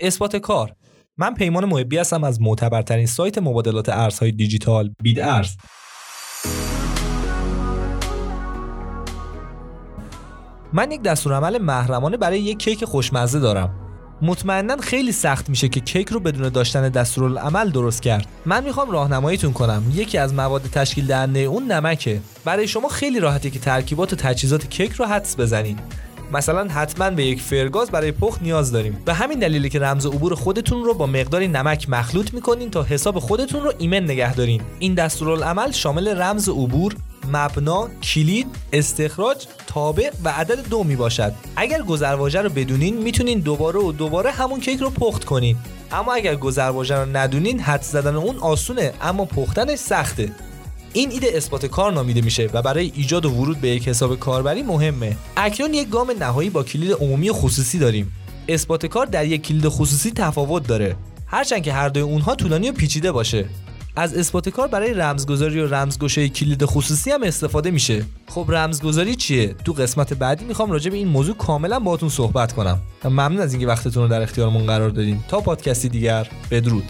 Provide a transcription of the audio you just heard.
اثبات کار. من پیمان محبی هستم از معتبرترین سایت مبادلات ارزهای دیجیتال بید ارز. من یک دستورالعمل محرمانه برای یک کیک خوشمزه دارم. مطمئنا خیلی سخت میشه که کیک رو بدون داشتن دستورالعمل درست کرد. من می‌خوام راهنماییتون کنم. یکی از مواد تشکیل دهنده اون نمکه. برای شما خیلی راحته که ترکیبات و تجهیزات کیک رو حدس بزنین. مثلا حتما به یک فرگاز برای پخت نیاز داریم به همین دلیلی که رمز عبور خودتون رو با مقداری نمک مخلوط می‌کنین تا حساب خودتون رو ایمن نگه دارین این دستورالعمل شامل رمز عبور مبنا، کلید، استخراج، تابع و عدد دو می باشد. اگر گذرواژه رو بدونین می‌تونین دوباره و دوباره همون کیک رو پخت کنین. اما اگر گذرواژه رو ندونین حد زدن اون آسونه اما پختنش سخته. این ایده اثبات کار نامیده میشه و برای ایجاد و ورود به یک حساب کاربری مهمه. اکنون یک گام نهایی با کلید عمومی خصوصی داریم. اثبات کار در یک کلید خصوصی تفاوت داره. هرچند که هر دوی اونها طولانی و پیچیده باشه. از اثبات کار برای رمزگذاری و رمزگشای کلید خصوصی هم استفاده میشه خب رمزگذاری چیه تو قسمت بعدی می‌خوام راجع به این موضوع کاملا باهاتون صحبت کنم ممنون از اینکه وقتتون رو در اختیارمون قرار دادین تا پادکستی دیگر بدرود